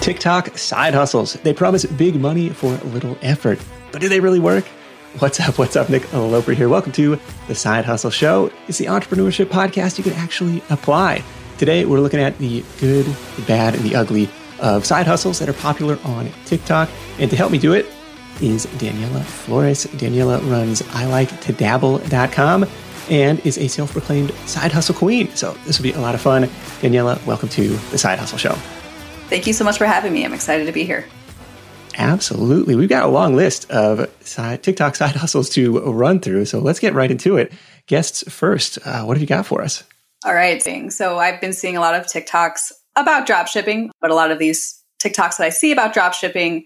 TikTok side hustles. They promise big money for little effort. But do they really work? What's up? What's up? Nick Loper here. Welcome to the Side Hustle Show. It's the entrepreneurship podcast you can actually apply. Today, we're looking at the good, the bad, and the ugly of side hustles that are popular on TikTok. And to help me do it is Daniella Flores. Daniella runs iliketodabble.com and is a self proclaimed side hustle queen. So this will be a lot of fun. Daniella, welcome to the Side Hustle Show. Thank you so much for having me. I'm excited to be here. Absolutely. We've got a long list of side, TikTok side hustles to run through. So let's get right into it. Guests first, uh, what have you got for us? All right. So I've been seeing a lot of TikToks about drop shipping, but a lot of these TikToks that I see about drop shipping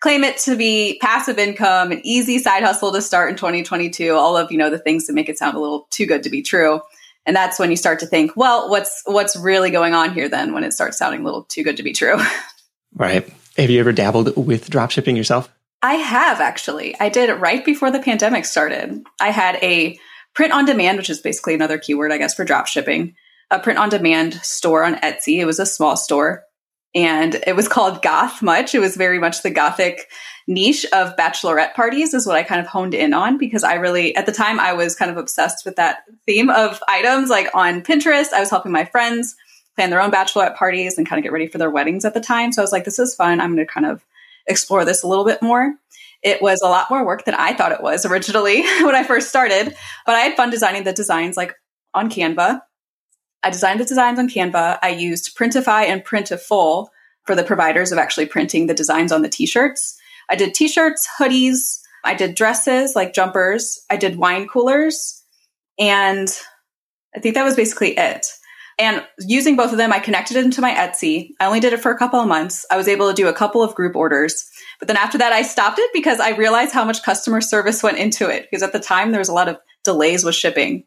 claim it to be passive income, an easy side hustle to start in 2022, all of, you know, the things that make it sound a little too good to be true. And that's when you start to think, well, what's what's really going on here then when it starts sounding a little too good to be true. Right. Have you ever dabbled with dropshipping yourself? I have actually. I did it right before the pandemic started. I had a print on demand, which is basically another keyword, I guess, for dropshipping, a print on demand store on Etsy. It was a small store and it was called Goth Much. It was very much the gothic niche of bachelorette parties is what I kind of honed in on because I really at the time I was kind of obsessed with that theme of items like on Pinterest. I was helping my friends plan their own bachelorette parties and kind of get ready for their weddings at the time. So I was like this is fun. I'm going to kind of explore this a little bit more. It was a lot more work than I thought it was originally when I first started, but I had fun designing the designs like on Canva I designed the designs on Canva. I used Printify and Printful for the providers of actually printing the designs on the t-shirts. I did t-shirts, hoodies, I did dresses like jumpers, I did wine coolers, and I think that was basically it. And using both of them, I connected it into my Etsy. I only did it for a couple of months. I was able to do a couple of group orders. But then after that, I stopped it because I realized how much customer service went into it. Because at the time, there was a lot of delays with shipping.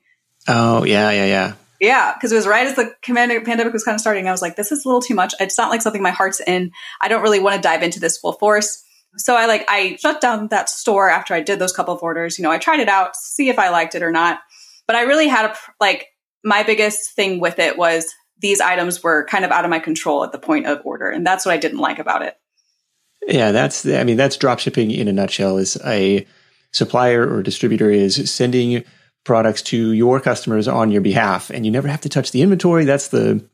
Oh, yeah, yeah, yeah. Yeah, because it was right as the pandemic was kind of starting. I was like, this is a little too much. It's not like something my heart's in. I don't really want to dive into this full force. So I like I shut down that store after I did those couple of orders. You know, I tried it out, see if I liked it or not. But I really had a like my biggest thing with it was these items were kind of out of my control at the point of order, and that's what I didn't like about it. Yeah, that's I mean that's drop shipping in a nutshell. Is a supplier or distributor is sending products to your customers on your behalf and you never have to touch the inventory that's the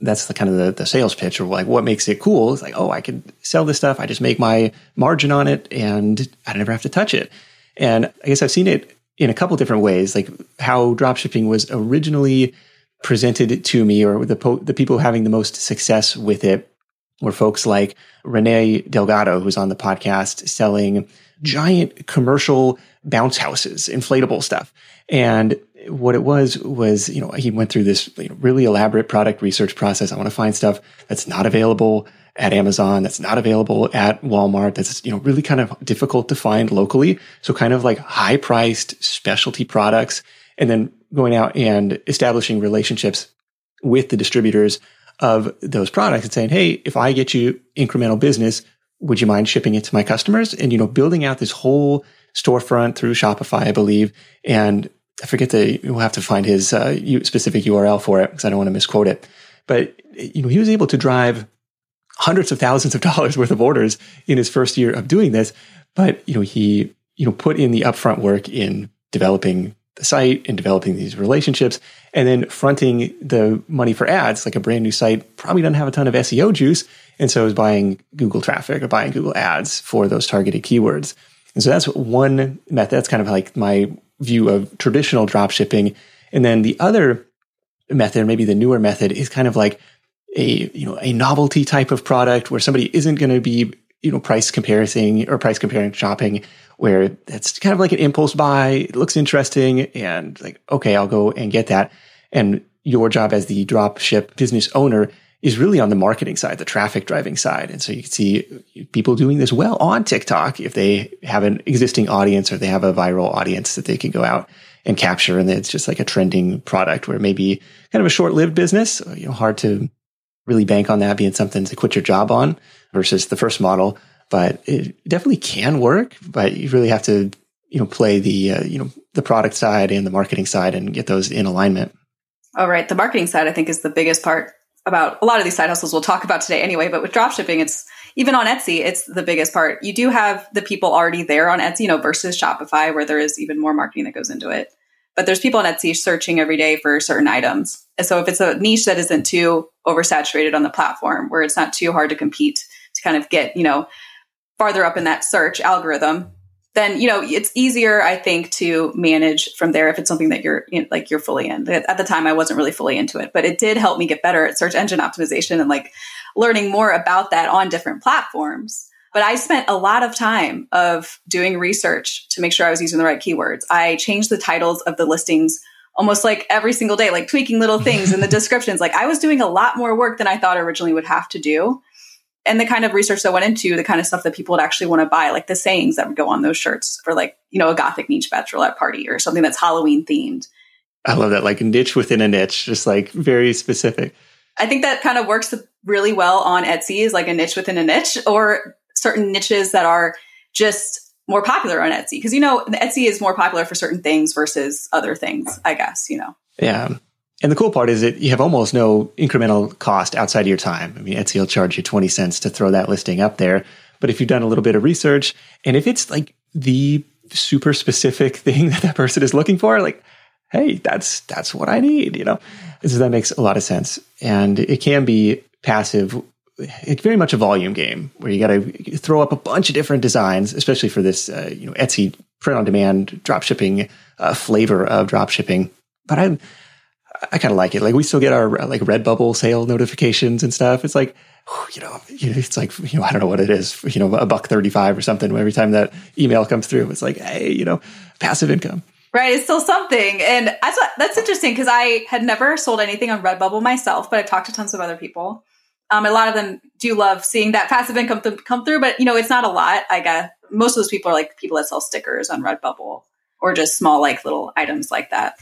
that's the kind of the, the sales pitch or like what makes it cool? It's like oh i can sell this stuff. I just make my margin on it and i never have to touch it. And i guess i've seen it in a couple different ways like how dropshipping was originally presented to me or the, po- the people having the most success with it were folks like renee delgado who's on the podcast selling giant commercial bounce houses inflatable stuff. And what it was was, you know, he went through this really elaborate product research process. I want to find stuff that's not available at Amazon, that's not available at Walmart, that's, you know, really kind of difficult to find locally. So kind of like high priced specialty products and then going out and establishing relationships with the distributors of those products and saying, Hey, if I get you incremental business, would you mind shipping it to my customers? And, you know, building out this whole storefront through Shopify, I believe, and I forget the, we'll have to find his uh, specific URL for it because I don't want to misquote it. But, you know, he was able to drive hundreds of thousands of dollars worth of orders in his first year of doing this. But, you know, he, you know, put in the upfront work in developing the site and developing these relationships and then fronting the money for ads, like a brand new site probably doesn't have a ton of SEO juice. And so is buying Google traffic or buying Google ads for those targeted keywords. And so that's one method. That's kind of like my view of traditional drop shipping. And then the other method, maybe the newer method, is kind of like a you know a novelty type of product where somebody isn't going to be you know price comparing or price comparing shopping where that's kind of like an impulse buy it looks interesting and like okay i'll go and get that and your job as the drop ship business owner is really on the marketing side, the traffic driving side. And so you can see people doing this well on TikTok if they have an existing audience or they have a viral audience that they can go out and capture. And it's just like a trending product where maybe kind of a short lived business, you know, hard to really bank on that being something to quit your job on versus the first model. But it definitely can work, but you really have to, you know, play the, uh, you know, the product side and the marketing side and get those in alignment. All right. The marketing side, I think, is the biggest part about a lot of these side hustles we'll talk about today anyway, but with drop shipping, it's even on Etsy, it's the biggest part. You do have the people already there on Etsy, you know, versus Shopify, where there is even more marketing that goes into it. But there's people on Etsy searching every day for certain items. And so if it's a niche that isn't too oversaturated on the platform, where it's not too hard to compete to kind of get, you know, farther up in that search algorithm, then you know it's easier i think to manage from there if it's something that you're you know, like you're fully in. At the time i wasn't really fully into it but it did help me get better at search engine optimization and like learning more about that on different platforms. But i spent a lot of time of doing research to make sure i was using the right keywords. I changed the titles of the listings almost like every single day like tweaking little things in the descriptions. Like i was doing a lot more work than i thought originally would have to do and the kind of research that went into the kind of stuff that people would actually want to buy, like the sayings that would go on those shirts for like, you know, a gothic niche bachelorette party or something that's Halloween themed. I love that, like a niche within a niche, just like very specific. I think that kind of works really well on Etsy is like a niche within a niche or certain niches that are just more popular on Etsy. Cause you know, Etsy is more popular for certain things versus other things, I guess, you know. Yeah. And the cool part is that you have almost no incremental cost outside of your time. I mean, Etsy will charge you 20 cents to throw that listing up there. But if you've done a little bit of research and if it's like the super specific thing that that person is looking for, like, hey, that's, that's what I need, you know? So that makes a lot of sense. And it can be passive. It's very much a volume game where you got to throw up a bunch of different designs, especially for this, uh, you know, Etsy print on demand drop shipping uh, flavor of drop shipping. But I, I kind of like it. Like we still get our like Redbubble sale notifications and stuff. It's like, you know, it's like, you know, I don't know what it is, you know, a buck 35 or something. Every time that email comes through, it's like, Hey, you know, passive income. Right. It's still something. And that's, that's interesting because I had never sold anything on Redbubble myself, but I've talked to tons of other people. Um, a lot of them do love seeing that passive income th- come through, but you know, it's not a lot. I guess most of those people are like people that sell stickers on Redbubble or just small, like little items like that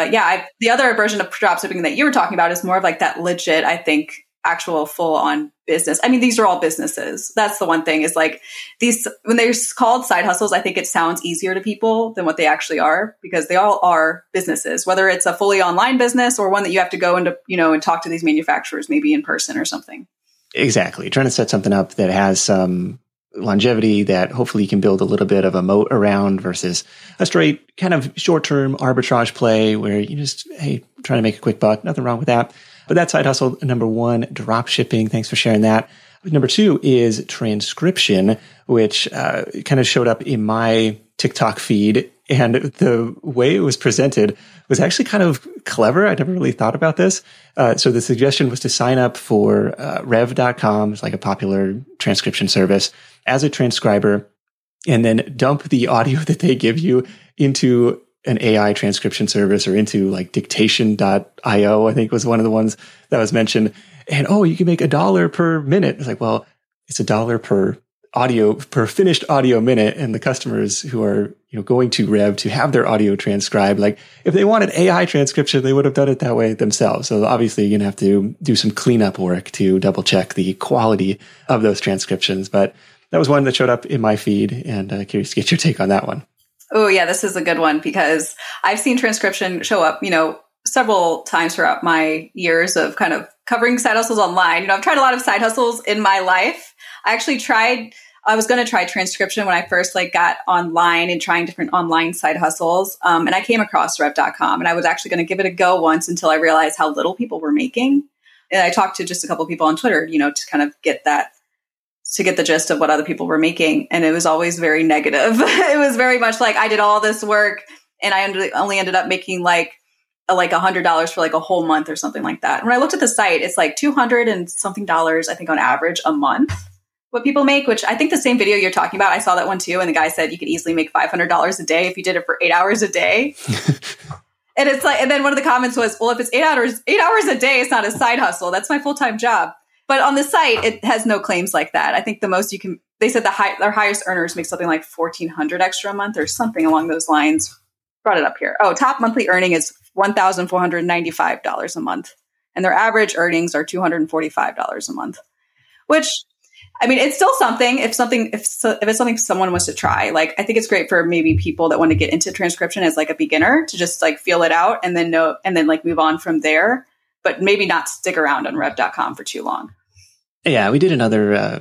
but yeah, I, the other version of dropshipping that you were talking about is more of like that legit, I think, actual full on business. I mean, these are all businesses. That's the one thing is like these, when they're called side hustles, I think it sounds easier to people than what they actually are because they all are businesses, whether it's a fully online business or one that you have to go into, you know, and talk to these manufacturers maybe in person or something. Exactly. Trying to set something up that has some longevity that hopefully you can build a little bit of a moat around versus a straight kind of short term arbitrage play where you just, hey, trying to make a quick buck. Nothing wrong with that. But that side hustle, number one, drop shipping. Thanks for sharing that. Number two is transcription, which uh, kind of showed up in my TikTok feed. And the way it was presented was actually kind of clever. I never really thought about this. Uh, so the suggestion was to sign up for uh, rev.com. It's like a popular transcription service as a transcriber and then dump the audio that they give you into an AI transcription service or into like dictation.io, I think was one of the ones that was mentioned. And oh, you can make a dollar per minute. It's like, well, it's a dollar per audio per finished audio minute and the customers who are you know going to rev to have their audio transcribed like if they wanted ai transcription they would have done it that way themselves so obviously you're going to have to do some cleanup work to double check the quality of those transcriptions but that was one that showed up in my feed, and uh, curious to get your take on that one. Oh yeah, this is a good one because I've seen transcription show up, you know, several times throughout my years of kind of covering side hustles online. You know, I've tried a lot of side hustles in my life. I actually tried I was going to try transcription when I first like got online and trying different online side hustles. Um, and I came across rev.com and I was actually going to give it a go once until I realized how little people were making. And I talked to just a couple people on Twitter, you know, to kind of get that to get the gist of what other people were making. And it was always very negative. it was very much like I did all this work and I only ended up making like a, like a hundred dollars for like a whole month or something like that. When I looked at the site, it's like 200 and something dollars, I think on average a month what people make, which I think the same video you're talking about, I saw that one too. And the guy said you could easily make $500 a day if you did it for eight hours a day. and it's like, and then one of the comments was, well, if it's eight hours, eight hours a day, it's not a side hustle. That's my full-time job. But on the site, it has no claims like that. I think the most you can, they said the high, their highest earners make something like 1400 extra a month or something along those lines. Brought it up here. Oh, top monthly earning is $1,495 a month. And their average earnings are $245 a month, which I mean, it's still something. If something, if if it's something someone wants to try, like I think it's great for maybe people that want to get into transcription as like a beginner to just like feel it out and then know and then like move on from there. but maybe not stick around on rev.com for too long. Yeah, we did another uh,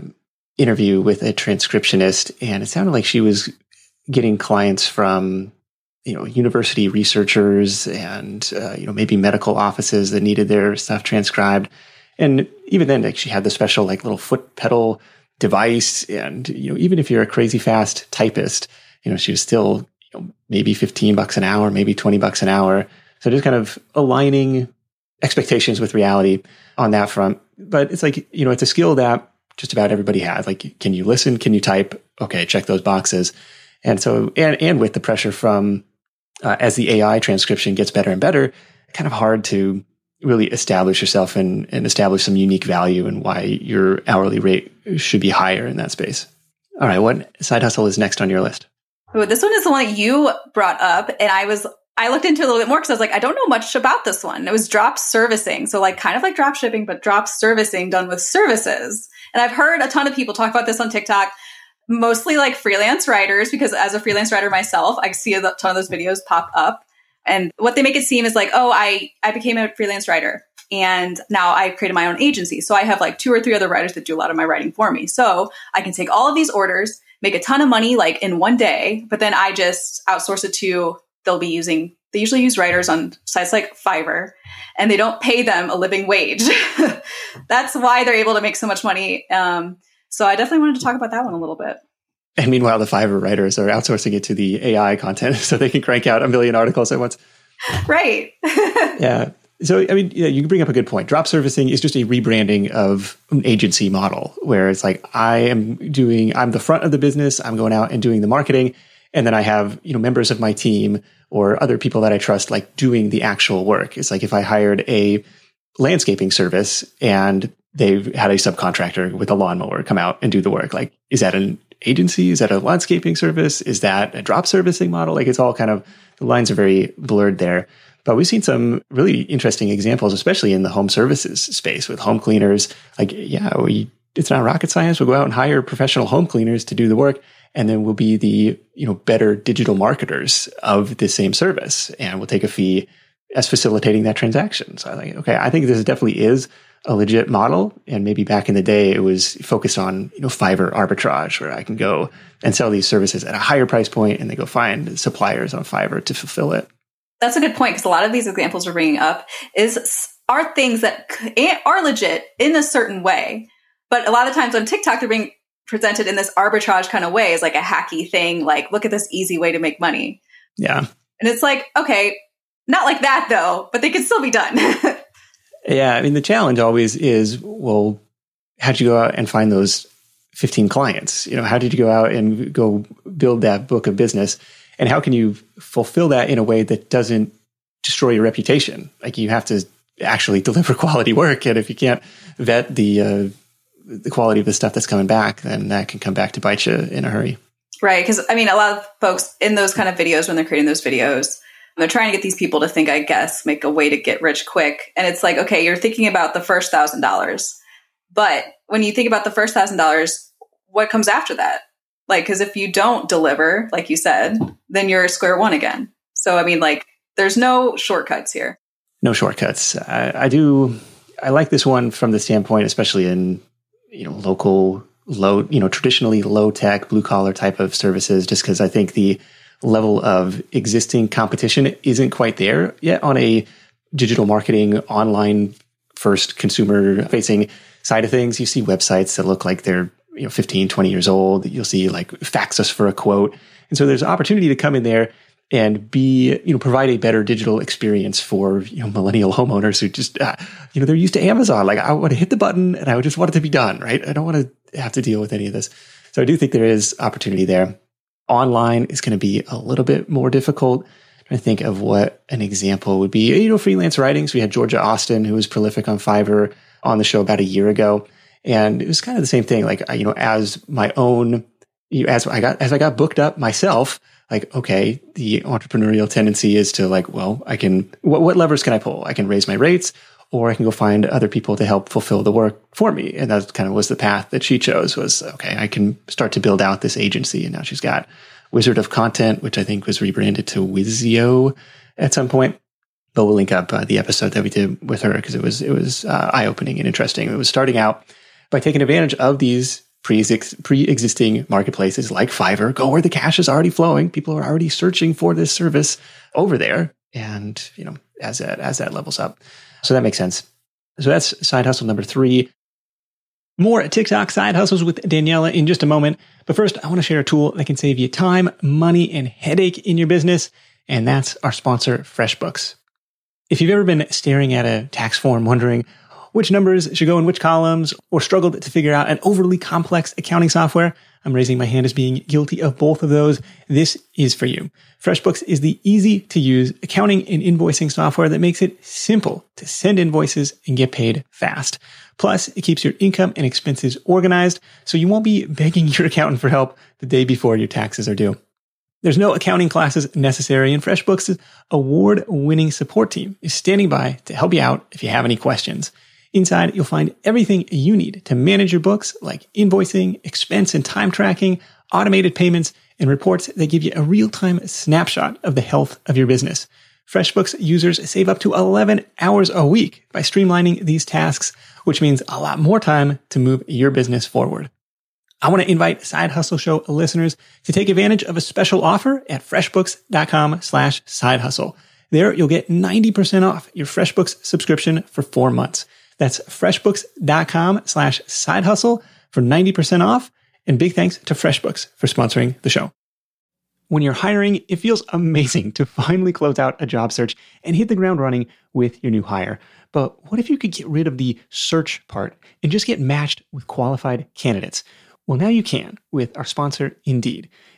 interview with a transcriptionist, and it sounded like she was getting clients from you know university researchers and uh, you know maybe medical offices that needed their stuff transcribed. And even then like she had the special like little foot pedal device. And you know even if you're a crazy fast typist you know she was still you know, maybe 15 bucks an hour maybe 20 bucks an hour. So just kind of aligning expectations with reality on that front but it's like you know it's a skill that just about everybody has like can you listen can you type okay check those boxes and so and and with the pressure from uh, as the ai transcription gets better and better kind of hard to really establish yourself and, and establish some unique value and why your hourly rate should be higher in that space. All right, what side hustle is next on your list? Oh, this one is the one that you brought up, and I was I looked into it a little bit more because I was like, I don't know much about this one. It was drop servicing, so like kind of like drop shipping, but drop servicing done with services. And I've heard a ton of people talk about this on TikTok, mostly like freelance writers, because as a freelance writer myself, I see a ton of those videos pop up. And what they make it seem is like, oh, I, I became a freelance writer and now I've created my own agency. So I have like two or three other writers that do a lot of my writing for me. So I can take all of these orders, make a ton of money like in one day, but then I just outsource it to, they'll be using, they usually use writers on sites like Fiverr and they don't pay them a living wage. That's why they're able to make so much money. Um, so I definitely wanted to talk about that one a little bit. And meanwhile, the Fiverr writers are outsourcing it to the AI content so they can crank out a million articles at once. Right. yeah. So, I mean, yeah, you bring up a good point. Drop servicing is just a rebranding of an agency model where it's like, I am doing, I'm the front of the business. I'm going out and doing the marketing. And then I have, you know, members of my team or other people that I trust, like doing the actual work. It's like if I hired a landscaping service and they've had a subcontractor with a lawnmower come out and do the work. Like, is that an agency? Is that a landscaping service? Is that a drop servicing model? Like it's all kind of, the lines are very blurred there. But we've seen some really interesting examples, especially in the home services space with home cleaners. Like, yeah, we, it's not rocket science. We'll go out and hire professional home cleaners to do the work. And then we'll be the, you know, better digital marketers of the same service. And we'll take a fee as facilitating that transaction. So I think, okay, I think this definitely is a legit model. And maybe back in the day, it was focused on, you know, Fiverr arbitrage where I can go and sell these services at a higher price point and they go find suppliers on Fiverr to fulfill it. That's a good point because a lot of these examples we're bringing up is are things that are legit in a certain way. But a lot of times on TikTok, they're being presented in this arbitrage kind of way as like a hacky thing. Like, look at this easy way to make money. Yeah. And it's like, okay, not like that though, but they can still be done. Yeah, I mean the challenge always is well, how'd you go out and find those 15 clients? You know, how did you go out and go build that book of business? And how can you fulfill that in a way that doesn't destroy your reputation? Like you have to actually deliver quality work, and if you can't vet the uh, the quality of the stuff that's coming back, then that can come back to bite you in a hurry. Right, because I mean, a lot of folks in those kind of videos when they're creating those videos they're trying to get these people to think, I guess, make a way to get rich quick. And it's like, okay, you're thinking about the first thousand dollars. But when you think about the first thousand dollars, what comes after that? Like, because if you don't deliver, like you said, then you're square one again. So, I mean, like, there's no shortcuts here. No shortcuts. I, I do. I like this one from the standpoint, especially in you know local low, you know, traditionally low tech, blue collar type of services, just because I think the level of existing competition isn't quite there yet on a digital marketing online first consumer facing side of things. You see websites that look like they're you know 15, 20 years old. You'll see like fax us for a quote. And so there's opportunity to come in there and be, you know, provide a better digital experience for, you know, millennial homeowners who just, uh, you know, they're used to Amazon. Like I want to hit the button and I just want it to be done, right? I don't want to have to deal with any of this. So I do think there is opportunity there online is going to be a little bit more difficult. I think of what an example would be. You know, freelance writing. So we had Georgia Austin, who was prolific on Fiverr, on the show about a year ago, and it was kind of the same thing. Like you know, as my own, as I got as I got booked up myself, like okay, the entrepreneurial tendency is to like, well, I can what, what levers can I pull? I can raise my rates, or I can go find other people to help fulfill the work for me. And that kind of was the path that she chose was, okay, I can start to build out this agency. And now she's got Wizard of Content, which I think was rebranded to Wizio at some point. but we'll link up uh, the episode that we did with her because it was it was uh, eye opening and interesting. It was starting out by taking advantage of these pre existing marketplaces like Fiverr. Go where the cash is already flowing. People are already searching for this service over there, and you know as that as that levels up, so that makes sense. So that's side hustle number three. More TikTok side hustles with Daniella in just a moment. But first, I want to share a tool that can save you time, money, and headache in your business. And that's our sponsor, FreshBooks. If you've ever been staring at a tax form wondering which numbers should go in which columns or struggled to figure out an overly complex accounting software, I'm raising my hand as being guilty of both of those. This is for you. FreshBooks is the easy to use accounting and invoicing software that makes it simple to send invoices and get paid fast. Plus, it keeps your income and expenses organized so you won't be begging your accountant for help the day before your taxes are due. There's no accounting classes necessary, and FreshBooks' award winning support team is standing by to help you out if you have any questions. Inside, you'll find everything you need to manage your books, like invoicing, expense and time tracking, automated payments, and reports that give you a real time snapshot of the health of your business. FreshBooks users save up to 11 hours a week by streamlining these tasks, which means a lot more time to move your business forward. I want to invite Side Hustle Show listeners to take advantage of a special offer at freshbooks.com slash side hustle. There, you'll get 90% off your FreshBooks subscription for four months. That's freshbooks.com slash side hustle for 90% off. And big thanks to FreshBooks for sponsoring the show. When you're hiring, it feels amazing to finally close out a job search and hit the ground running with your new hire. But what if you could get rid of the search part and just get matched with qualified candidates? Well, now you can with our sponsor, Indeed.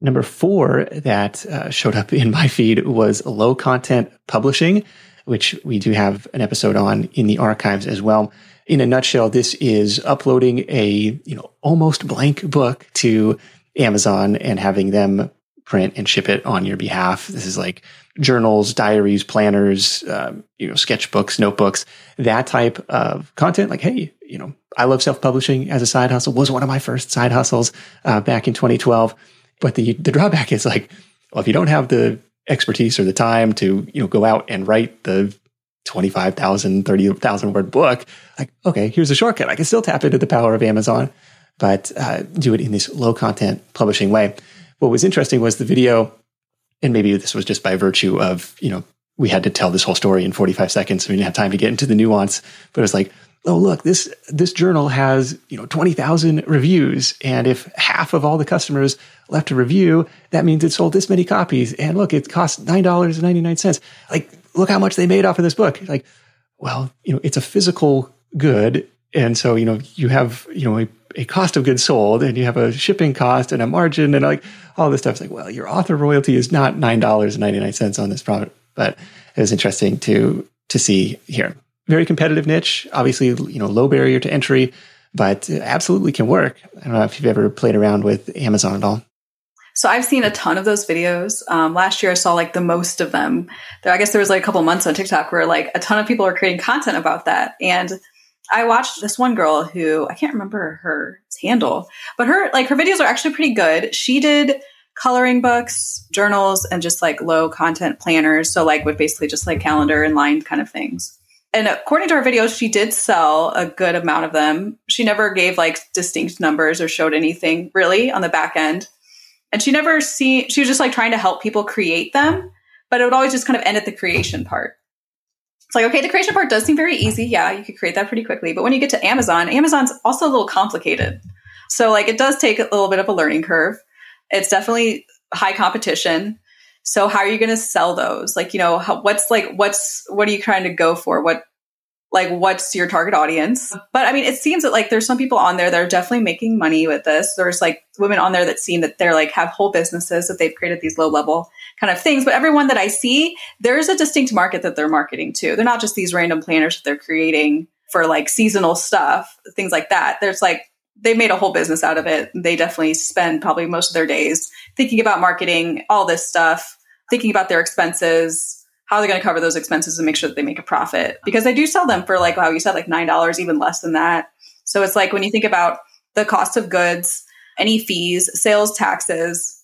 Number four that uh, showed up in my feed was low content publishing, which we do have an episode on in the archives as well. In a nutshell, this is uploading a, you know, almost blank book to Amazon and having them print and ship it on your behalf. This is like journals, diaries, planners, um, you know, sketchbooks, notebooks, that type of content. Like, hey, you know, I love self-publishing as a side hustle. Was one of my first side hustles uh, back in 2012. But the the drawback is like, well, if you don't have the expertise or the time to you know go out and write the 25,000, 30,000 word book, like, okay, here's a shortcut. I can still tap into the power of Amazon but uh, do it in this low content publishing way. What was interesting was the video, and maybe this was just by virtue of, you know, we had to tell this whole story in 45 seconds. So we didn't have time to get into the nuance, but it was like, oh, look, this, this journal has, you know, 20,000 reviews. And if half of all the customers left a review, that means it sold this many copies. And look, it cost $9.99. Like, look how much they made off of this book. Like, well, you know, it's a physical good. And so, you know, you have, you know, a a cost of goods sold and you have a shipping cost and a margin and like all this stuff. It's like, well, your author royalty is not nine dollars and ninety nine cents on this product, but it was interesting to to see here. Very competitive niche, obviously, you know, low barrier to entry, but absolutely can work. I don't know if you've ever played around with Amazon at all. So I've seen a ton of those videos. Um, last year, I saw like the most of them. There, I guess there was like a couple months on TikTok where like a ton of people are creating content about that, and I watched this one girl who I can't remember her handle, but her like her videos are actually pretty good. She did coloring books, journals, and just like low content planners. So like with basically just like calendar and lined kind of things. And according to her videos, she did sell a good amount of them. She never gave like distinct numbers or showed anything really on the back end. And she never see she was just like trying to help people create them, but it would always just kind of end at the creation part. it's like, okay, the creation part does seem very easy. Yeah, you could create that pretty quickly. But when you get to Amazon, Amazon's also a little complicated. So, like, it does take a little bit of a learning curve. It's definitely high competition. So, how are you going to sell those? Like, you know, how, what's like, what's, what are you trying to go for? What, like, what's your target audience? But I mean, it seems that like there's some people on there that are definitely making money with this. There's like women on there that seem that they're like have whole businesses that they've created these low level kind of things. But everyone that I see, there's a distinct market that they're marketing to. They're not just these random planners that they're creating for like seasonal stuff, things like that. There's like, they made a whole business out of it. They definitely spend probably most of their days thinking about marketing, all this stuff, thinking about their expenses, how they're going to cover those expenses and make sure that they make a profit. Because I do sell them for like, wow, you said like $9, even less than that. So it's like when you think about the cost of goods, any fees, sales taxes,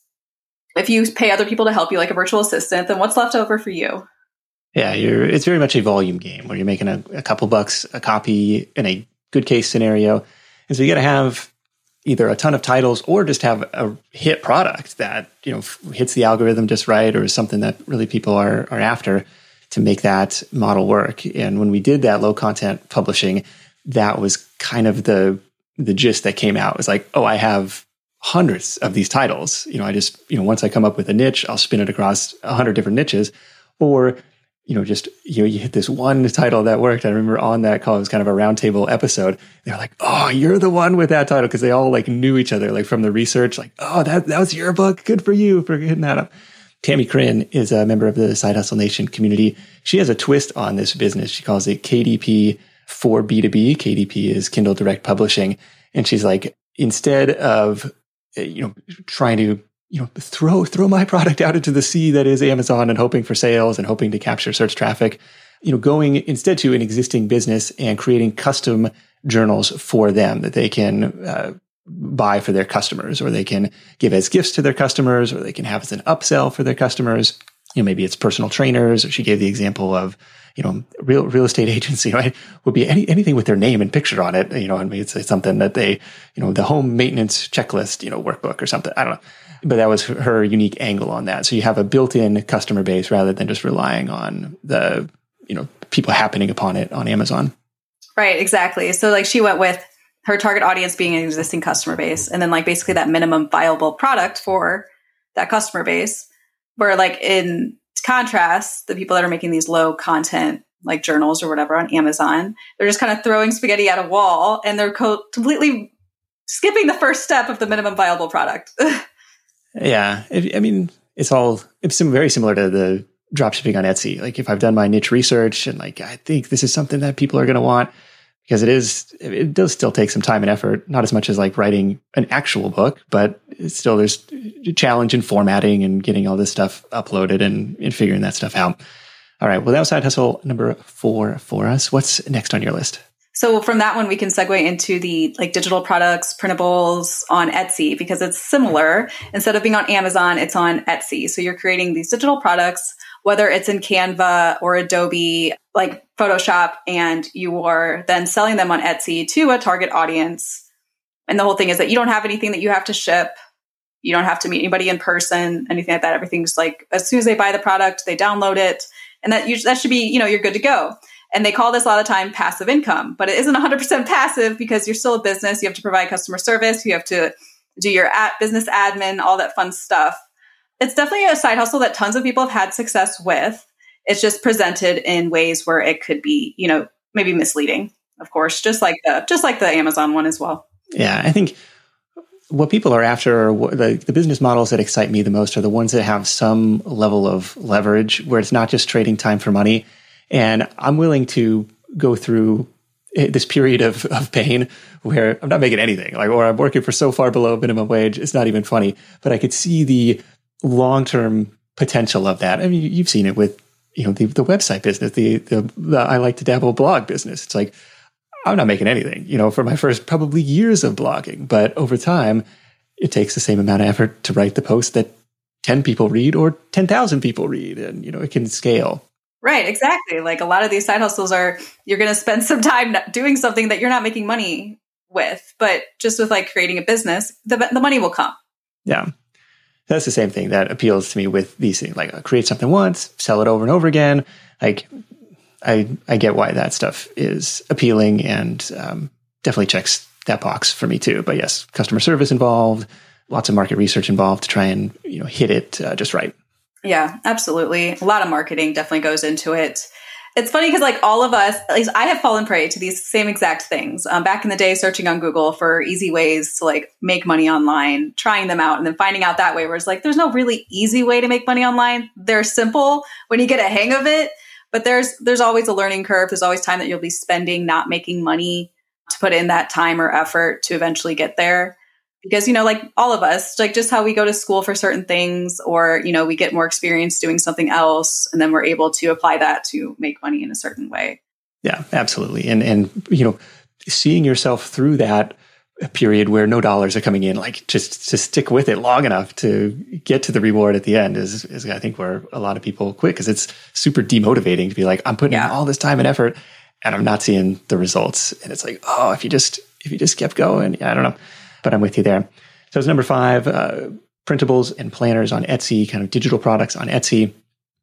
if you pay other people to help you like a virtual assistant, then what's left over for you? Yeah, it's very much a volume game where you're making a, a couple bucks a copy in a good case scenario. And so you got to have either a ton of titles or just have a hit product that, you know, hits the algorithm just right or is something that really people are, are after to make that model work. And when we did that low content publishing, that was kind of the, the gist that came out. It was like, oh, I have hundreds of these titles. You know, I just, you know, once I come up with a niche, I'll spin it across a hundred different niches. Or, you know, just, you know, you hit this one title that worked. I remember on that call, it was kind of a roundtable episode. They're like, Oh, you're the one with that title. Cause they all like knew each other, like from the research, like, Oh, that, that was your book. Good for you for hitting that up. Tammy Crin is a member of the Side Hustle Nation community. She has a twist on this business. She calls it KDP for B2B. KDP is Kindle Direct Publishing. And she's like, instead of you know, trying to you know throw throw my product out into the sea that is Amazon and hoping for sales and hoping to capture search traffic. You know, going instead to an existing business and creating custom journals for them that they can uh, buy for their customers, or they can give as gifts to their customers, or they can have as an upsell for their customers. You know, maybe it's personal trainers. Or she gave the example of you know, real real estate agency right, would be any, anything with their name and picture on it. You know, I mean, it's, it's something that they, you know, the home maintenance checklist, you know, workbook or something. I don't know, but that was her unique angle on that. So you have a built-in customer base rather than just relying on the, you know, people happening upon it on Amazon. Right. Exactly. So like she went with her target audience being an existing customer base, and then like basically that minimum viable product for that customer base. Where like in contrast, the people that are making these low content like journals or whatever on Amazon, they're just kind of throwing spaghetti at a wall and they're co- completely skipping the first step of the minimum viable product. yeah, it, I mean, it's all it's very similar to the drop shipping on Etsy. Like if I've done my niche research and like I think this is something that people are going to want, because it is it does still take some time and effort not as much as like writing an actual book but still there's a challenge in formatting and getting all this stuff uploaded and, and figuring that stuff out. All right well that was side hustle number four for us. What's next on your list so from that one we can segue into the like digital products printables on etsy because it's similar instead of being on amazon it's on etsy so you're creating these digital products whether it's in canva or adobe like Photoshop and you are then selling them on Etsy to a target audience. And the whole thing is that you don't have anything that you have to ship. You don't have to meet anybody in person, anything like that. Everything's like as soon as they buy the product, they download it, and that you, that should be you know you're good to go. And they call this a lot of time passive income, but it isn't 100% passive because you're still a business. You have to provide customer service. You have to do your business admin, all that fun stuff. It's definitely a side hustle that tons of people have had success with. It's just presented in ways where it could be, you know, maybe misleading, of course, just like the just like the Amazon one as well. Yeah, I think what people are after, the, the business models that excite me the most are the ones that have some level of leverage, where it's not just trading time for money. And I'm willing to go through eh, this period of, of pain where I'm not making anything, like, or I'm working for so far below minimum wage, it's not even funny. But I could see the long term potential of that. I mean, you've seen it with you know the, the website business, the, the, the I like to dabble blog business. It's like I'm not making anything, you know, for my first probably years of blogging, but over time, it takes the same amount of effort to write the post that 10 people read or 10,000 people read, and you know it can scale. Right, exactly. Like a lot of these side hustles are you're going to spend some time doing something that you're not making money with, but just with like creating a business, the the money will come. Yeah that's the same thing that appeals to me with these things. Like create something once, sell it over and over again. Like I, I get why that stuff is appealing and um, definitely checks that box for me too. But yes, customer service involved, lots of market research involved to try and you know hit it uh, just right. Yeah, absolutely. A lot of marketing definitely goes into it. It's funny because like all of us, at least I have fallen prey to these same exact things. Um, back in the day, searching on Google for easy ways to like make money online, trying them out, and then finding out that way. Where it's like, there's no really easy way to make money online. They're simple when you get a hang of it, but there's there's always a learning curve. There's always time that you'll be spending not making money to put in that time or effort to eventually get there because you know like all of us like just how we go to school for certain things or you know we get more experience doing something else and then we're able to apply that to make money in a certain way. Yeah absolutely. And and you know seeing yourself through that period where no dollars are coming in like just to stick with it long enough to get to the reward at the end is, is i think where a lot of people quit because it's super demotivating to be like i'm putting yeah. in all this time and effort and i'm not seeing the results. And it's like oh if you just if you just kept going yeah, i don't know but I'm with you there. So it's number five, uh, printables and planners on Etsy, kind of digital products on Etsy.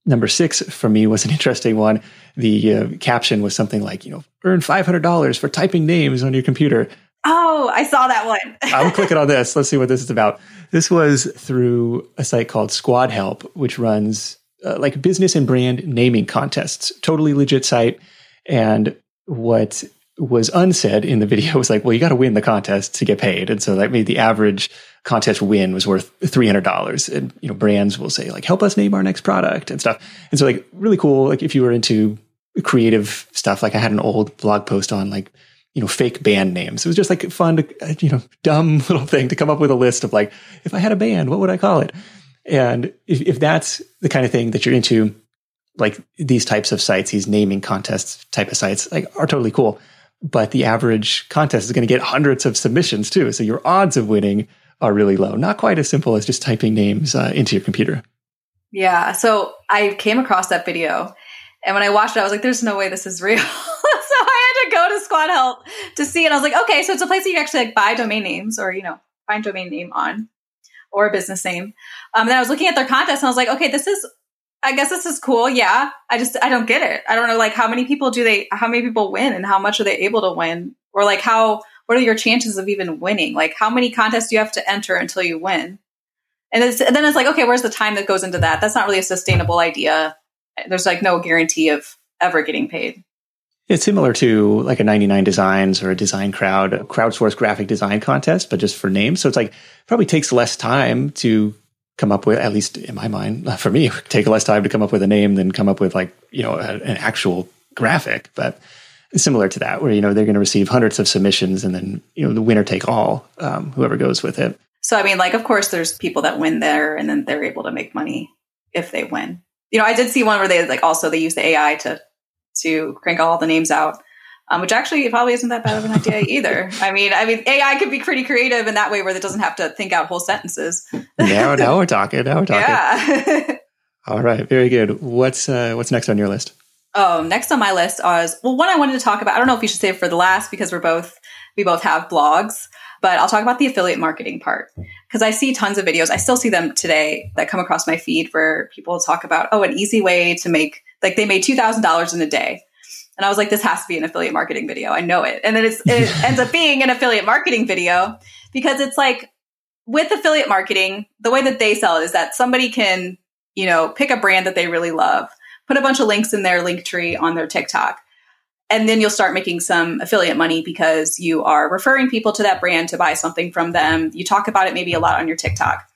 Number six for me was an interesting one. The uh, caption was something like, you know, earn $500 for typing names on your computer. Oh, I saw that one. I'm clicking on this. Let's see what this is about. This was through a site called Squad Help, which runs uh, like business and brand naming contests. Totally legit site. And what was unsaid in the video was like, well, you got to win the contest to get paid. And so that made the average contest win was worth $300. And, you know, brands will say like, help us name our next product and stuff. And so like really cool. Like if you were into creative stuff, like I had an old blog post on like, you know, fake band names. It was just like fun to, uh, you know, dumb little thing to come up with a list of like, if I had a band, what would I call it? And if, if that's the kind of thing that you're into, like these types of sites, these naming contests type of sites, like are totally cool but the average contest is going to get hundreds of submissions too. So your odds of winning are really low. Not quite as simple as just typing names uh, into your computer. Yeah. So I came across that video. And when I watched it, I was like, there's no way this is real. so I had to go to Squad Help to see it. I was like, okay, so it's a place that you actually like buy domain names or, you know, find domain name on or a business name. Um, and I was looking at their contest and I was like, okay, this is I guess this is cool. Yeah. I just, I don't get it. I don't know, like, how many people do they, how many people win and how much are they able to win? Or like, how, what are your chances of even winning? Like, how many contests do you have to enter until you win? And, and then it's like, okay, where's the time that goes into that? That's not really a sustainable idea. There's like no guarantee of ever getting paid. It's similar to like a 99 Designs or a Design Crowd, a crowdsourced graphic design contest, but just for names. So it's like probably takes less time to come up with, at least in my mind, for me, take less time to come up with a name than come up with like, you know, a, an actual graphic. But similar to that, where, you know, they're going to receive hundreds of submissions and then, you know, the winner take all, um, whoever goes with it. So, I mean, like, of course, there's people that win there and then they're able to make money if they win. You know, I did see one where they like also they use the AI to to crank all the names out um, which actually probably isn't that bad of an idea either. I mean, I mean, AI could be pretty creative in that way, where it doesn't have to think out whole sentences. now, now we're talking. Now we're talking. Yeah. All right, very good. What's uh, what's next on your list? Oh, next on my list was well, one I wanted to talk about. I don't know if we should save it for the last because we're both we both have blogs, but I'll talk about the affiliate marketing part because I see tons of videos. I still see them today that come across my feed where people talk about oh, an easy way to make like they made two thousand dollars in a day and I was like, this has to be an affiliate marketing video. I know it. And then it ends up being an affiliate marketing video because it's like with affiliate marketing, the way that they sell it is that somebody can, you know, pick a brand that they really love, put a bunch of links in their link tree on their TikTok. And then you'll start making some affiliate money because you are referring people to that brand to buy something from them. You talk about it maybe a lot on your TikTok.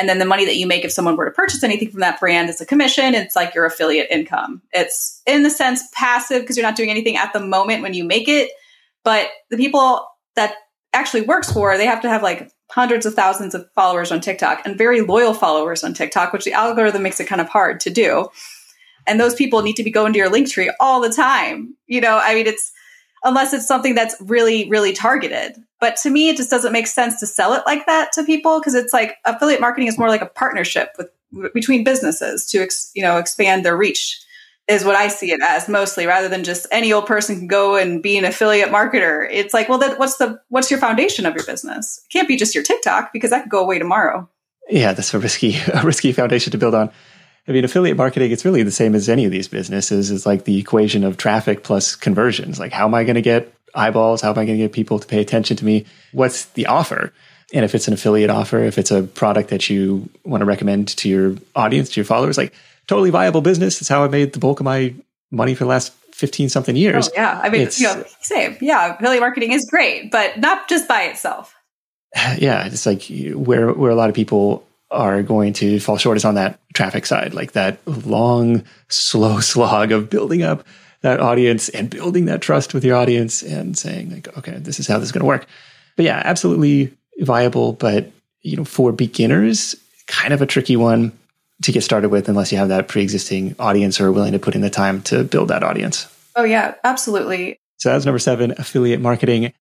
And then the money that you make if someone were to purchase anything from that brand is a commission. It's like your affiliate income. It's in the sense passive because you're not doing anything at the moment when you make it. But the people that actually works for, they have to have like hundreds of thousands of followers on TikTok and very loyal followers on TikTok, which the algorithm makes it kind of hard to do. And those people need to be going to your link tree all the time. You know, I mean, it's unless it's something that's really, really targeted. But to me, it just doesn't make sense to sell it like that to people because it's like affiliate marketing is more like a partnership with between businesses to ex, you know expand their reach is what I see it as mostly rather than just any old person can go and be an affiliate marketer. It's like, well, that, what's the what's your foundation of your business? It can't be just your TikTok because that could go away tomorrow. Yeah, that's a risky a risky foundation to build on. I mean, affiliate marketing, it's really the same as any of these businesses. It's like the equation of traffic plus conversions. Like, how am I going to get eyeballs? How am I going to get people to pay attention to me? What's the offer? And if it's an affiliate offer, if it's a product that you want to recommend to your audience, to your followers, like totally viable business. It's how I made the bulk of my money for the last 15 something years. Oh, yeah. I mean, it's, you know, same. Yeah. Affiliate marketing is great, but not just by itself. Yeah. It's like where, where a lot of people are going to fall short is on that traffic side, like that long, slow slog of building up that audience and building that trust with your audience and saying like, okay, this is how this is going to work. But yeah, absolutely viable, but you know, for beginners, kind of a tricky one to get started with unless you have that pre-existing audience or are willing to put in the time to build that audience. Oh yeah, absolutely. So that's number seven, affiliate marketing.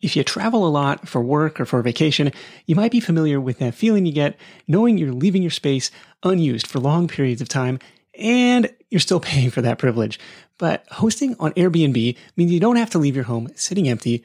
If you travel a lot for work or for vacation, you might be familiar with that feeling you get knowing you're leaving your space unused for long periods of time and you're still paying for that privilege. But hosting on Airbnb means you don't have to leave your home sitting empty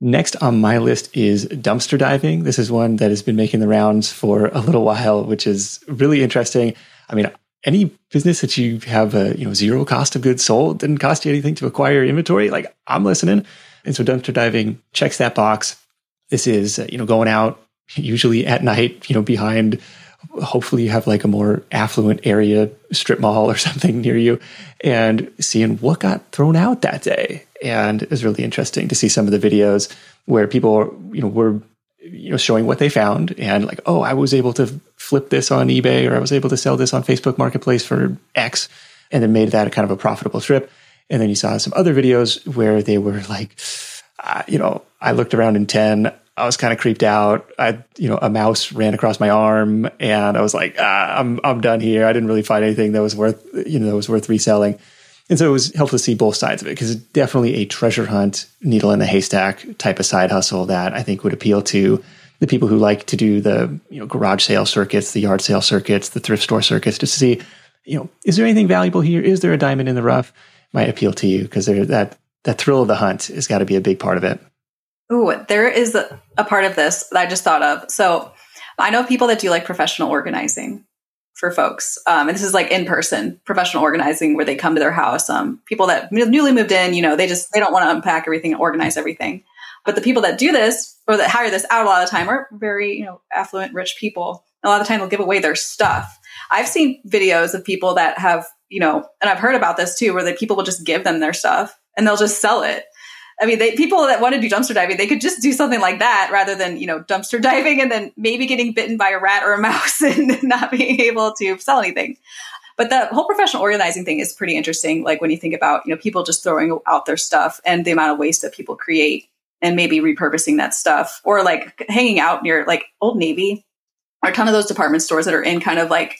Next on my list is dumpster diving. This is one that has been making the rounds for a little while, which is really interesting. I mean, any business that you have a you know zero cost of goods sold didn't cost you anything to acquire inventory, like I'm listening. And so dumpster diving checks that box. This is you know going out usually at night, you know behind. Hopefully, you have like a more affluent area, strip mall or something near you, and seeing what got thrown out that day. And it was really interesting to see some of the videos where people you know were you know showing what they found and like oh i was able to flip this on ebay or i was able to sell this on facebook marketplace for x and then made that kind of a profitable trip. And then you saw some other videos where they were like uh, you know i looked around in 10 i was kind of creeped out i you know a mouse ran across my arm and i was like ah, i'm i'm done here i didn't really find anything that was worth you know that was worth reselling and so it was helpful to see both sides of it because it's definitely a treasure hunt, needle in the haystack type of side hustle that I think would appeal to the people who like to do the you know garage sale circuits, the yard sale circuits, the thrift store circuits, just to see, you know, is there anything valuable here? Is there a diamond in the rough? Might appeal to you because that that thrill of the hunt has got to be a big part of it. Oh, there is a, a part of this that I just thought of. So I know people that do like professional organizing for folks. Um, and this is like in person professional organizing where they come to their house. Um, people that newly moved in, you know, they just, they don't want to unpack everything and organize everything. But the people that do this or that hire this out a lot of the time are very, you know, affluent, rich people. A lot of the time they'll give away their stuff. I've seen videos of people that have, you know, and I've heard about this too, where the people will just give them their stuff and they'll just sell it. I mean, they, people that want to do dumpster diving, they could just do something like that rather than, you know, dumpster diving and then maybe getting bitten by a rat or a mouse and not being able to sell anything. But the whole professional organizing thing is pretty interesting. Like when you think about, you know, people just throwing out their stuff and the amount of waste that people create and maybe repurposing that stuff or like hanging out near like Old Navy or a ton of those department stores that are in kind of like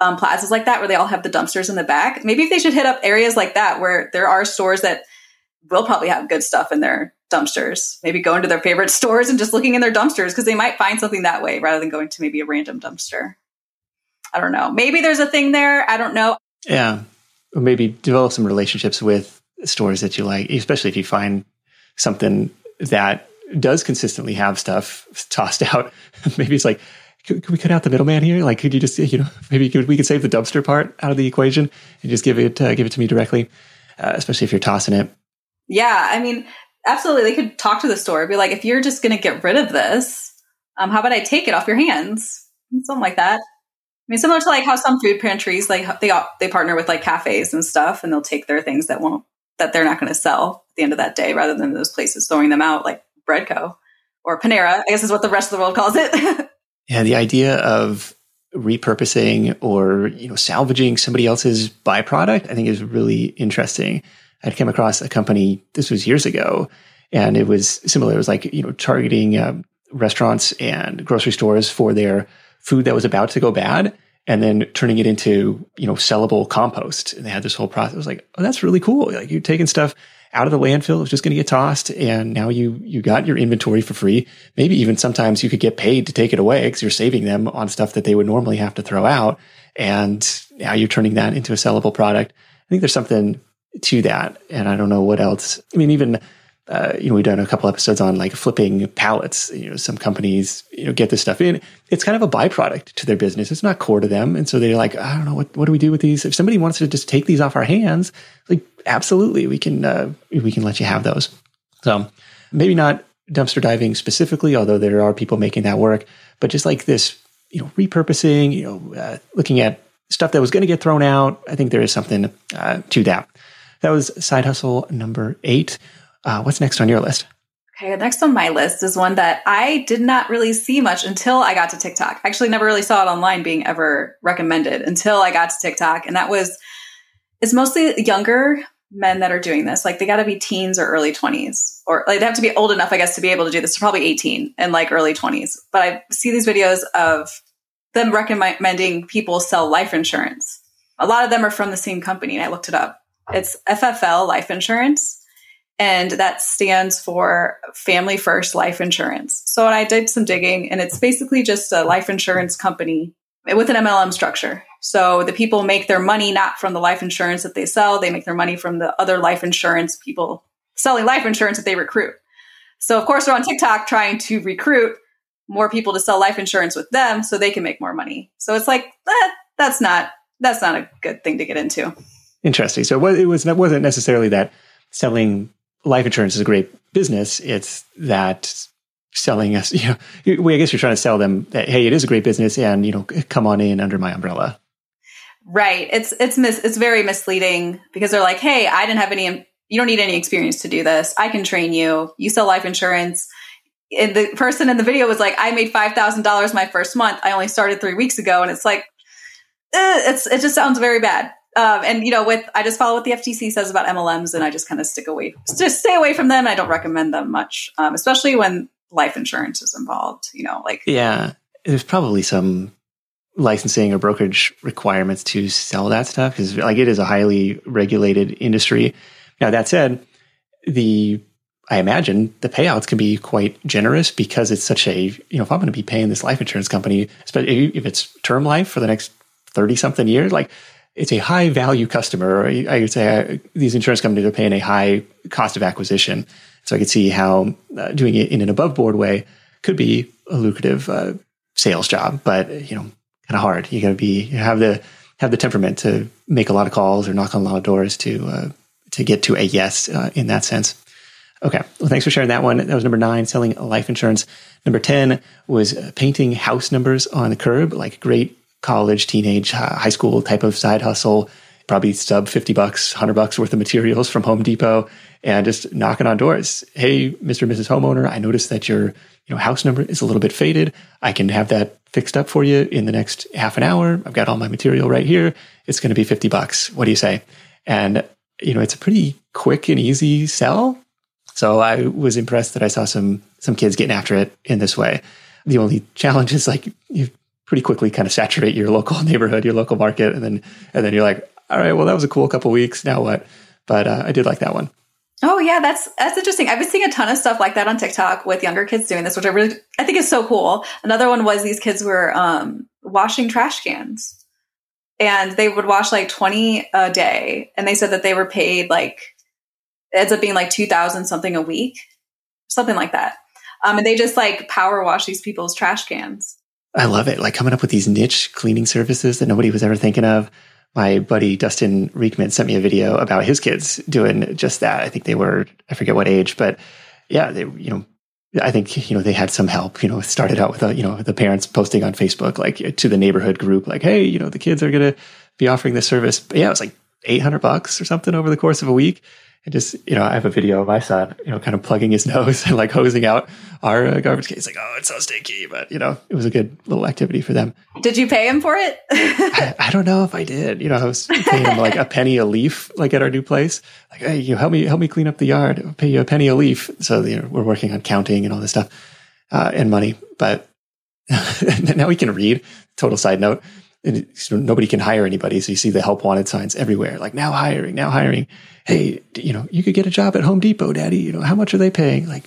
um, plazas like that where they all have the dumpsters in the back. Maybe if they should hit up areas like that where there are stores that will probably have good stuff in their dumpsters. Maybe go into their favorite stores and just looking in their dumpsters because they might find something that way rather than going to maybe a random dumpster. I don't know. Maybe there's a thing there. I don't know. Yeah. Or maybe develop some relationships with stores that you like, especially if you find something that does consistently have stuff tossed out. maybe it's like, could, we cut out the middleman here? Like, could you just, you know, maybe could, we could save the dumpster part out of the equation and just give it, uh, give it to me directly, uh, especially if you're tossing it. Yeah, I mean, absolutely. They could talk to the store, be like, if you're just going to get rid of this, um, how about I take it off your hands? Something like that. I mean, similar to like how some food pantries, like they they partner with like cafes and stuff, and they'll take their things that won't that they're not going to sell at the end of that day, rather than those places throwing them out, like Breadco or Panera. I guess is what the rest of the world calls it. Yeah, the idea of repurposing or you know salvaging somebody else's byproduct, I think is really interesting. I'd come across a company. This was years ago, and it was similar. It was like you know targeting um, restaurants and grocery stores for their food that was about to go bad, and then turning it into you know sellable compost. And they had this whole process. I was like, oh, that's really cool. Like you're taking stuff out of the landfill. It was just going to get tossed. And now you, you got your inventory for free. Maybe even sometimes you could get paid to take it away because you're saving them on stuff that they would normally have to throw out. And now you're turning that into a sellable product. I think there's something to that. And I don't know what else. I mean, even uh, you know, we've done a couple episodes on like flipping pallets. You know, some companies, you know, get this stuff in. It's kind of a byproduct to their business. It's not core to them. And so they're like, I don't know, what, what do we do with these? If somebody wants to just take these off our hands, like, absolutely, we can, uh, we can let you have those. So maybe not dumpster diving specifically, although there are people making that work, but just like this, you know, repurposing, you know, uh, looking at stuff that was going to get thrown out. I think there is something uh, to that. That was side hustle number eight. Uh, what's next on your list? Okay, next on my list is one that I did not really see much until I got to TikTok. I actually never really saw it online being ever recommended until I got to TikTok. And that was, it's mostly younger men that are doing this. Like they got to be teens or early 20s, or like they have to be old enough, I guess, to be able to do this. probably 18 and like early 20s. But I see these videos of them recommending people sell life insurance. A lot of them are from the same company, and I looked it up. It's FFL Life Insurance and that stands for Family First Life Insurance. So I did some digging, and it's basically just a life insurance company with an MLM structure. So the people make their money not from the life insurance that they sell, they make their money from the other life insurance people selling life insurance that they recruit. So of course they're on TikTok trying to recruit more people to sell life insurance with them so they can make more money. So it's like eh, that's not that's not a good thing to get into. Interesting. So it was it wasn't necessarily that selling life insurance is a great business. It's that selling us, you know, I guess you're trying to sell them that, hey, it is a great business and, you know, come on in under my umbrella. Right. It's, it's, mis- it's very misleading because they're like, hey, I didn't have any, you don't need any experience to do this. I can train you. You sell life insurance. And the person in the video was like, I made $5,000 my first month. I only started three weeks ago. And it's like, eh, it's, it just sounds very bad. Um, and you know, with I just follow what the FTC says about MLMs, and I just kind of stick away, just stay away from them. I don't recommend them much, um, especially when life insurance is involved. You know, like yeah, there's probably some licensing or brokerage requirements to sell that stuff because like it is a highly regulated industry. Now that said, the I imagine the payouts can be quite generous because it's such a you know if I'm going to be paying this life insurance company, especially if it's term life for the next thirty something years, like it's a high value customer. I would say uh, these insurance companies are paying a high cost of acquisition. So I could see how uh, doing it in an above board way could be a lucrative uh, sales job, but you know, kind of hard. You got to be you have the have the temperament to make a lot of calls or knock on a lot of doors to uh, to get to a yes uh, in that sense. Okay, well, thanks for sharing that one. That was number nine, selling life insurance. Number ten was painting house numbers on the curb, like great college, teenage, high school type of side hustle, probably sub 50 bucks, 100 bucks worth of materials from Home Depot and just knocking on doors. Hey, Mr. and Mrs. Homeowner, I noticed that your you know house number is a little bit faded. I can have that fixed up for you in the next half an hour. I've got all my material right here. It's going to be 50 bucks. What do you say? And you know, it's a pretty quick and easy sell. So I was impressed that I saw some some kids getting after it in this way. The only challenge is like you pretty quickly kind of saturate your local neighborhood, your local market, and then and then you're like, all right, well that was a cool couple weeks. Now what? But uh, I did like that one. Oh yeah, that's that's interesting. I've been seeing a ton of stuff like that on TikTok with younger kids doing this, which I really I think is so cool. Another one was these kids were um, washing trash cans, and they would wash like twenty a day, and they said that they were paid like it ends up being like two thousand something a week, something like that. Um, and they just like power wash these people's trash cans. I love it. Like coming up with these niche cleaning services that nobody was ever thinking of. My buddy Dustin Riechmann sent me a video about his kids doing just that. I think they were, I forget what age, but yeah, they, you know, I think, you know, they had some help, you know, started out with, a, you know, the parents posting on Facebook, like to the neighborhood group, like, Hey, you know, the kids are going to be offering this service. But yeah, it was like 800 bucks or something over the course of a week. And just, you know, I have a video of my son, you know, kind of plugging his nose and like hosing out our uh, garbage case. Like, oh, it's so stinky. But, you know, it was a good little activity for them. Did you pay him for it? I, I, don't know if I did. You know, I was paying him like a penny a leaf, like at our new place. Like, hey, you help me, help me clean up the yard. I'll pay you a penny a leaf. So, you know, we're working on counting and all this stuff uh, and money. But now we can read. Total side note and nobody can hire anybody. So you see the help wanted signs everywhere, like now hiring, now hiring. Hey, you know, you could get a job at Home Depot, daddy. You know, how much are they paying? Like,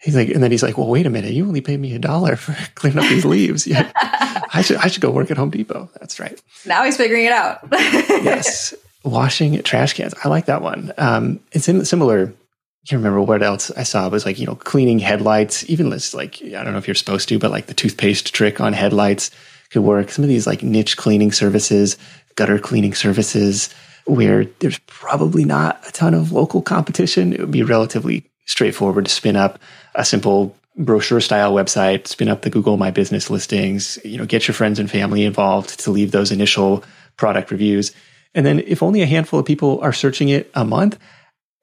he's like, and then he's like, well, wait a minute. You only paid me a dollar for cleaning up these leaves. Yeah. I should, I should go work at Home Depot. That's right. Now he's figuring it out. yes. Washing trash cans. I like that one. Um, it's in similar. I can't remember what else I saw. It was like, you know, cleaning headlights, even this, like, I don't know if you're supposed to, but like the toothpaste trick on headlights could work. Some of these like niche cleaning services, gutter cleaning services, where there's probably not a ton of local competition. It would be relatively straightforward to spin up a simple brochure style website, spin up the Google My Business listings, you know, get your friends and family involved to leave those initial product reviews. And then if only a handful of people are searching it a month,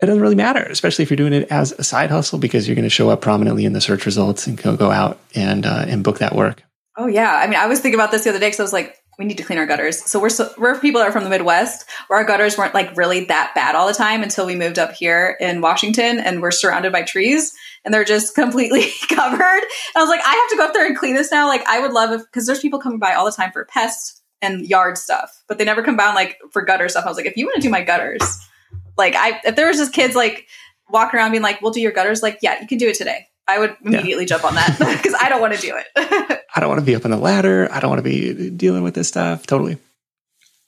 it doesn't really matter, especially if you're doing it as a side hustle because you're going to show up prominently in the search results and go, go out and, uh, and book that work. Oh yeah, I mean, I was thinking about this the other day because I was like, we need to clean our gutters. So we're so, we're people that are from the Midwest, where our gutters weren't like really that bad all the time until we moved up here in Washington, and we're surrounded by trees, and they're just completely covered. And I was like, I have to go up there and clean this now. Like, I would love if because there's people coming by all the time for pests and yard stuff, but they never come by like for gutter stuff. I was like, if you want to do my gutters, like I if there was just kids like walking around being like, we'll do your gutters, like yeah, you can do it today. I would immediately yeah. jump on that because I don't want to do it. I don't want to be up on the ladder. I don't want to be dealing with this stuff. Totally.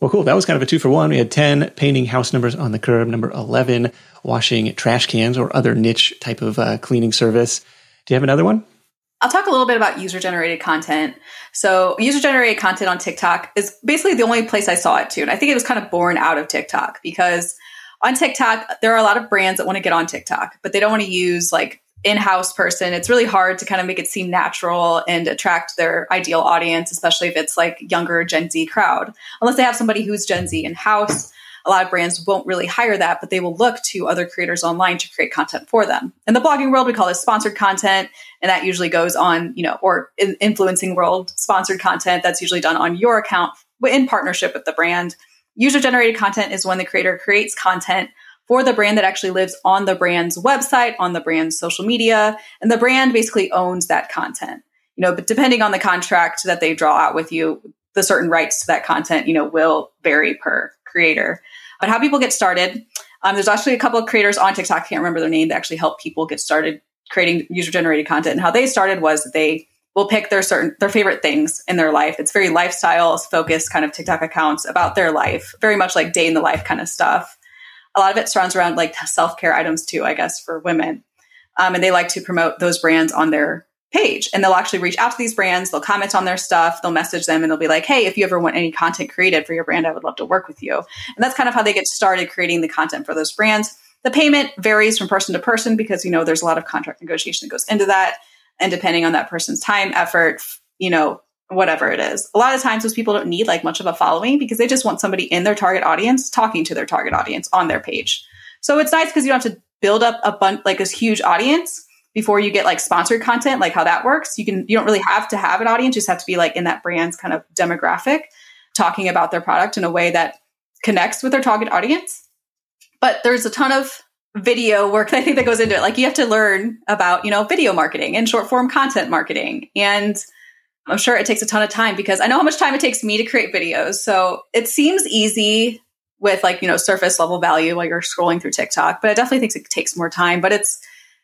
Well, cool. That was kind of a two for one. We had 10 painting house numbers on the curb. Number 11, washing trash cans or other niche type of uh, cleaning service. Do you have another one? I'll talk a little bit about user generated content. So, user generated content on TikTok is basically the only place I saw it too. And I think it was kind of born out of TikTok because on TikTok, there are a lot of brands that want to get on TikTok, but they don't want to use like in-house person it's really hard to kind of make it seem natural and attract their ideal audience especially if it's like younger gen z crowd. Unless they have somebody who's gen z in-house a lot of brands won't really hire that but they will look to other creators online to create content for them. In the blogging world we call this sponsored content and that usually goes on you know or in influencing world sponsored content that's usually done on your account in partnership with the brand. User generated content is when the creator creates content for the brand that actually lives on the brand's website, on the brand's social media, and the brand basically owns that content. You know, but depending on the contract that they draw out with you, the certain rights to that content, you know, will vary per creator. But how people get started, um, there's actually a couple of creators on TikTok, I can't remember their name, that actually help people get started creating user generated content. And how they started was that they will pick their certain their favorite things in their life. It's very lifestyle focused kind of TikTok accounts about their life, very much like day in the life kind of stuff a lot of it surrounds around like self care items too, I guess, for women. Um, and they like to promote those brands on their page. And they'll actually reach out to these brands, they'll comment on their stuff, they'll message them, and they'll be like, hey, if you ever want any content created for your brand, I would love to work with you. And that's kind of how they get started creating the content for those brands. The payment varies from person to person because, you know, there's a lot of contract negotiation that goes into that. And depending on that person's time, effort, you know, whatever it is. A lot of times those people don't need like much of a following because they just want somebody in their target audience talking to their target audience on their page. So it's nice because you don't have to build up a bunch like this huge audience before you get like sponsored content, like how that works. You can you don't really have to have an audience, you just have to be like in that brand's kind of demographic, talking about their product in a way that connects with their target audience. But there's a ton of video work I think that goes into it. Like you have to learn about, you know, video marketing and short form content marketing and I'm sure it takes a ton of time because I know how much time it takes me to create videos. So it seems easy with like, you know, surface level value while you're scrolling through TikTok, but I definitely think it takes more time. But it's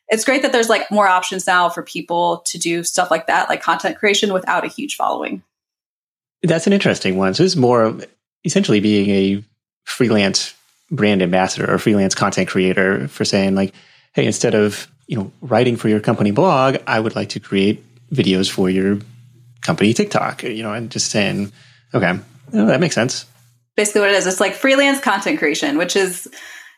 it's great that there's like more options now for people to do stuff like that, like content creation without a huge following. That's an interesting one. So it's more of essentially being a freelance brand ambassador or freelance content creator for saying like, hey, instead of, you know, writing for your company blog, I would like to create videos for your company TikTok, you know, and just saying, okay, oh, that makes sense. Basically, what it is, it's like freelance content creation, which is,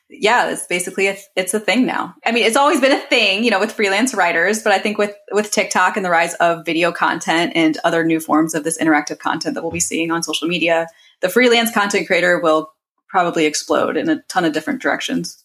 yeah, it's basically a, it's a thing now. I mean, it's always been a thing, you know, with freelance writers, but I think with with TikTok and the rise of video content and other new forms of this interactive content that we'll be seeing on social media, the freelance content creator will probably explode in a ton of different directions.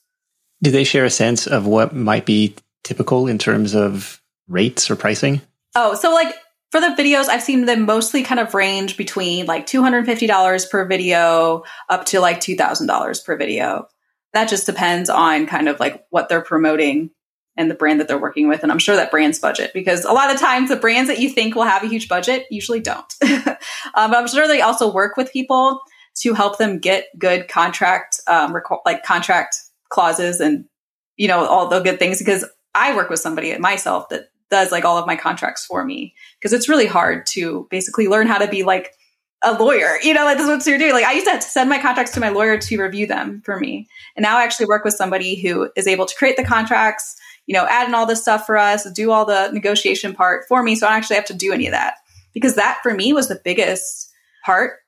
Do they share a sense of what might be typical in terms of rates or pricing? Oh, so like for the videos, I've seen them mostly kind of range between like $250 per video up to like $2,000 per video. That just depends on kind of like what they're promoting and the brand that they're working with. And I'm sure that brand's budget, because a lot of times the brands that you think will have a huge budget usually don't. um, but I'm sure they also work with people to help them get good contract, um, like contract clauses and, you know, all the good things. Because I work with somebody myself that does like all of my contracts for me because it's really hard to basically learn how to be like a lawyer. You know, like this is what you're doing. Like I used to, have to send my contracts to my lawyer to review them for me. And now I actually work with somebody who is able to create the contracts, you know, add in all this stuff for us, do all the negotiation part for me. So I don't actually have to do any of that. Because that for me was the biggest part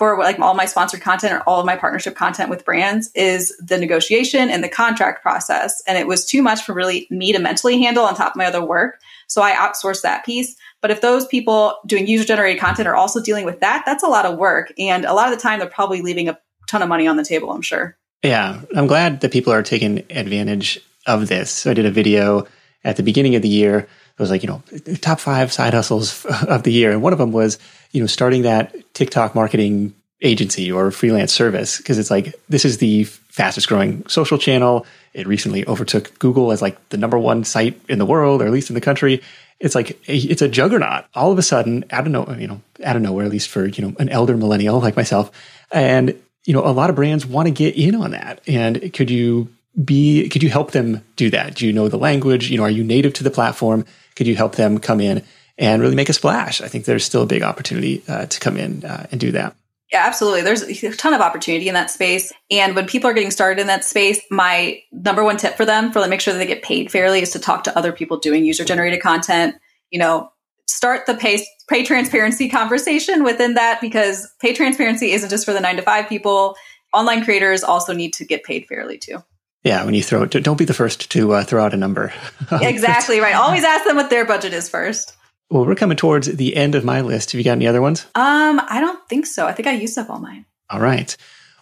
for like all my sponsored content or all of my partnership content with brands is the negotiation and the contract process. And it was too much for really me to mentally handle on top of my other work. So I outsourced that piece. But if those people doing user generated content are also dealing with that, that's a lot of work. And a lot of the time, they're probably leaving a ton of money on the table, I'm sure. Yeah. I'm glad that people are taking advantage of this. So I did a video at the beginning of the year. It was like, you know, top five side hustles of the year. And one of them was you know, starting that TikTok marketing agency or freelance service because it's like this is the fastest growing social channel. It recently overtook Google as like the number one site in the world, or at least in the country. It's like a, it's a juggernaut. All of a sudden, out of no, you know, out of nowhere, at least for you know an elder millennial like myself, and you know, a lot of brands want to get in on that. And could you be? Could you help them do that? Do you know the language? You know, are you native to the platform? Could you help them come in and really make a splash. I think there's still a big opportunity uh, to come in uh, and do that. Yeah, absolutely. There's a ton of opportunity in that space. And when people are getting started in that space, my number one tip for them for like make sure that they get paid fairly is to talk to other people doing user generated content. You know, start the pay, pay transparency conversation within that because pay transparency isn't just for the nine to five people. Online creators also need to get paid fairly too. Yeah, when you throw it, don't be the first to uh, throw out a number. exactly right. Always ask them what their budget is first. Well, we're coming towards the end of my list. Have you got any other ones? Um, I don't think so. I think I used up all mine. All right.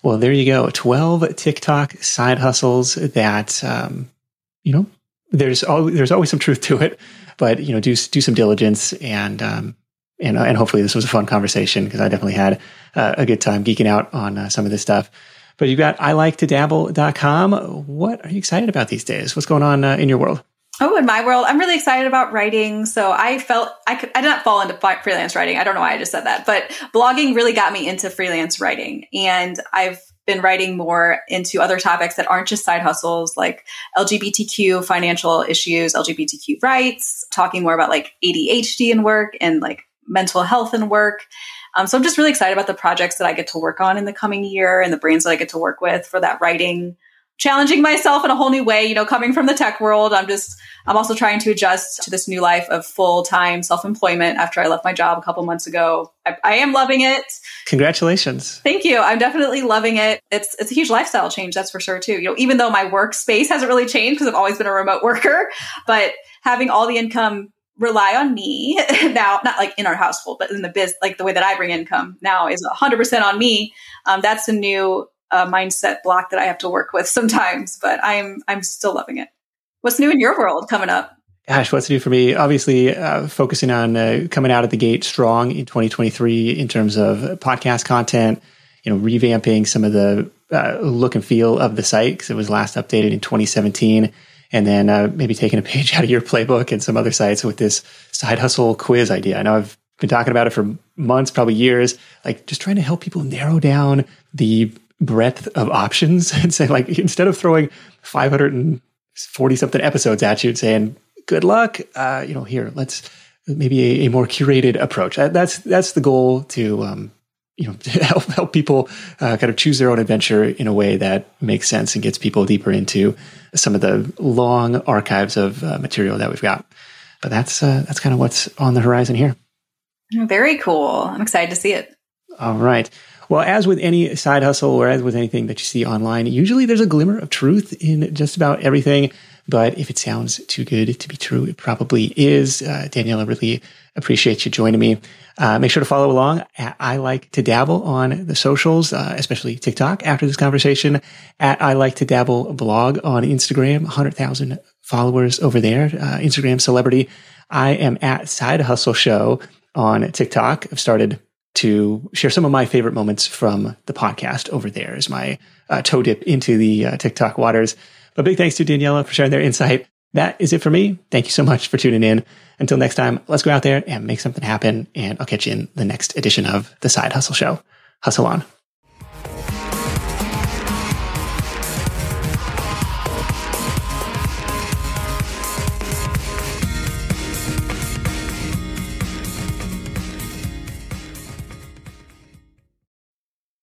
Well, there you go. 12 TikTok side hustles that, um, you know, there's always, there's always some truth to it, but, you know, do, do some diligence and, um, and, uh, and hopefully this was a fun conversation because I definitely had uh, a good time geeking out on uh, some of this stuff. But you've got I like to dabble.com. What are you excited about these days? What's going on uh, in your world? Oh, in my world, I'm really excited about writing. So I felt I could, I did not fall into freelance writing. I don't know why I just said that, but blogging really got me into freelance writing. And I've been writing more into other topics that aren't just side hustles like LGBTQ financial issues, LGBTQ rights, talking more about like ADHD and work and like mental health and work. Um, so I'm just really excited about the projects that I get to work on in the coming year and the brands that I get to work with for that writing challenging myself in a whole new way you know coming from the tech world i'm just i'm also trying to adjust to this new life of full-time self-employment after i left my job a couple months ago. I, I, am loving it. Congratulations. Thank you. I'm definitely loving it. It's it's a huge lifestyle change that's for sure too. You know even though my workspace hasn't really changed because i've always been a remote worker but having all the income rely on me now not like in our household but in the biz like the way that i bring income now is 100% on me um, that's a new a mindset block that I have to work with sometimes, but I'm I'm still loving it. What's new in your world coming up? Gosh, what's new for me? Obviously, uh, focusing on uh, coming out of the gate strong in 2023 in terms of podcast content. You know, revamping some of the uh, look and feel of the site because it was last updated in 2017, and then uh, maybe taking a page out of your playbook and some other sites with this side hustle quiz idea. I know I've been talking about it for months, probably years. Like just trying to help people narrow down the breadth of options and say like instead of throwing 540 something episodes at you and saying good luck uh, you know here let's maybe a, a more curated approach. That, that's that's the goal to um, you know help help people uh, kind of choose their own adventure in a way that makes sense and gets people deeper into some of the long archives of uh, material that we've got. But that's uh, that's kind of what's on the horizon here. Very cool. I'm excited to see it. All right well, as with any side hustle or as with anything that you see online, usually there's a glimmer of truth in just about everything. But if it sounds too good to be true, it probably is. Uh, Daniella, really appreciate you joining me. Uh, make sure to follow along. I like to dabble on the socials, uh, especially TikTok after this conversation. At I like to dabble blog on Instagram, 100,000 followers over there, uh, Instagram celebrity. I am at Side Hustle Show on TikTok. I've started to share some of my favorite moments from the podcast over there as my uh, toe dip into the uh, TikTok waters. But big thanks to Daniella for sharing their insight. That is it for me. Thank you so much for tuning in. Until next time, let's go out there and make something happen. And I'll catch you in the next edition of the Side Hustle Show. Hustle on.